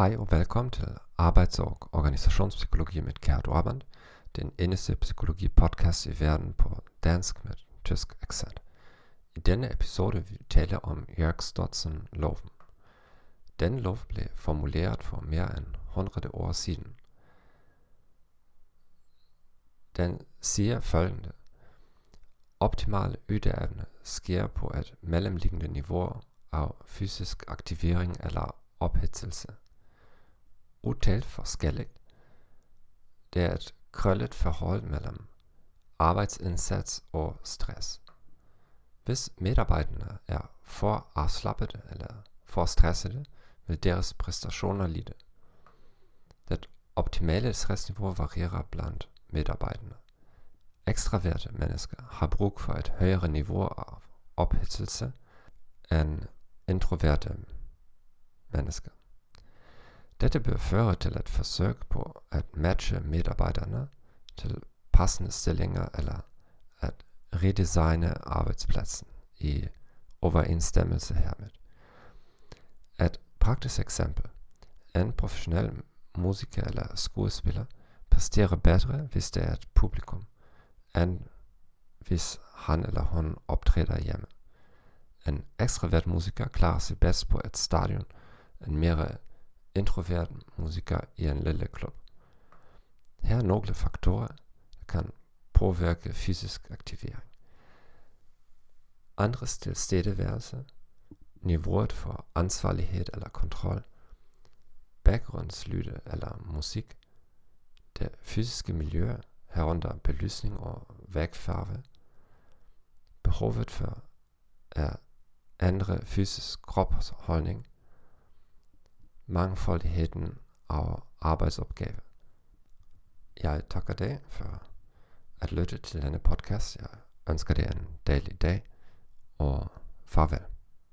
Hei og velkommen til Arbejds- og Organisationspsykologi med Gerhard Orband, den eneste psykologi-podcast i verden på dansk med tysk accent. I denne episode vi tale om Jørg Stotsen loven. Denne lov blev formuleret for mere end 100 år siden. Den siger følgende. Optimal ydeevne sker på et mellemliggende niveau af fysisk aktivering eller ophidselse utalt forskelligt. Det er et krøllet forhold mellem arbejdsindsats og stress. Hvis medarbejderne er for afslappede eller for stressede, vil deres præstationer lide. Det optimale stressniveau varierer blandt medarbejderne. Ekstraverte mennesker har brug for et højere niveau af ophidselse end introverte mennesker. Dette føre til et forsøg på at matche medarbejderne til passende stillinger eller at redesigne arbejdspladsen i overensstemmelse hermed. Et praktisk eksempel. En professionel musiker eller skuespiller præsterer bedre, hvis det er et publikum, end hvis han eller hun optræder hjemme. En ekstravert musiker klarer sig bedst på et stadion, en mere introvert musiker i en lille klub. Her er nogle faktorer, der kan påvirke fysisk aktivering. Andres tilstedeværelse, niveauet for ansvarlighed eller kontrol, baggrundslyde eller musik, det fysiske miljø, herunder belysning og vægfarve, behovet for at ændre fysisk kropsholdning, mangfoldigheden af arbejdsopgaver. Jeg takker dig for at lytte til denne podcast. Jeg ønsker dig en dejlig dag, og farvel.